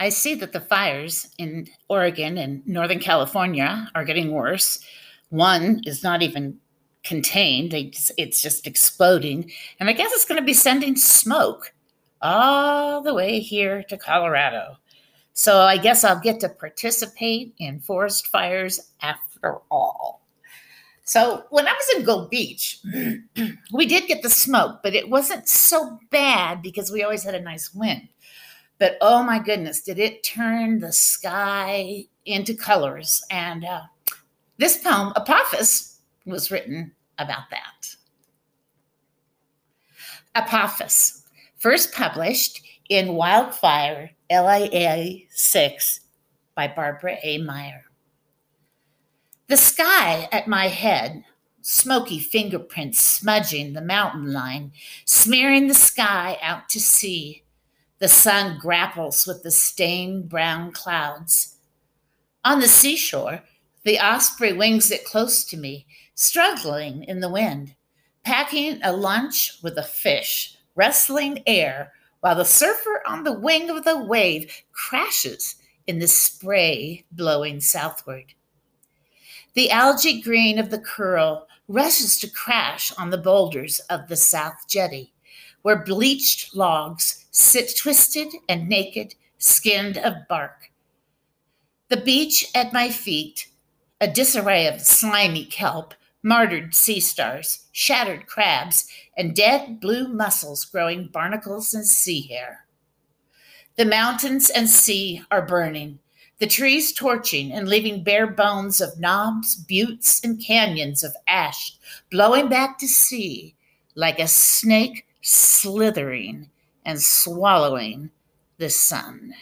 I see that the fires in Oregon and Northern California are getting worse. One is not even contained, it's just exploding. And I guess it's going to be sending smoke all the way here to Colorado. So I guess I'll get to participate in forest fires after all. So when I was in Gold Beach, we did get the smoke, but it wasn't so bad because we always had a nice wind. But oh my goodness, did it turn the sky into colors? And uh, this poem, Apophis, was written about that. Apophis, first published in Wildfire LIA 6 by Barbara A. Meyer. The sky at my head, smoky fingerprints smudging the mountain line, smearing the sky out to sea. The sun grapples with the stained brown clouds. On the seashore, the osprey wings it close to me, struggling in the wind, packing a lunch with a fish, wrestling air while the surfer on the wing of the wave crashes in the spray blowing southward. The algae green of the curl rushes to crash on the boulders of the South Jetty, where bleached logs sit twisted and naked, skinned of bark. The beach at my feet, a disarray of slimy kelp, martyred sea stars, shattered crabs, and dead blue mussels growing barnacles and sea hair. The mountains and sea are burning, the trees torching and leaving bare bones of knobs, buttes, and canyons of ash blowing back to sea like a snake slithering and swallowing the sun.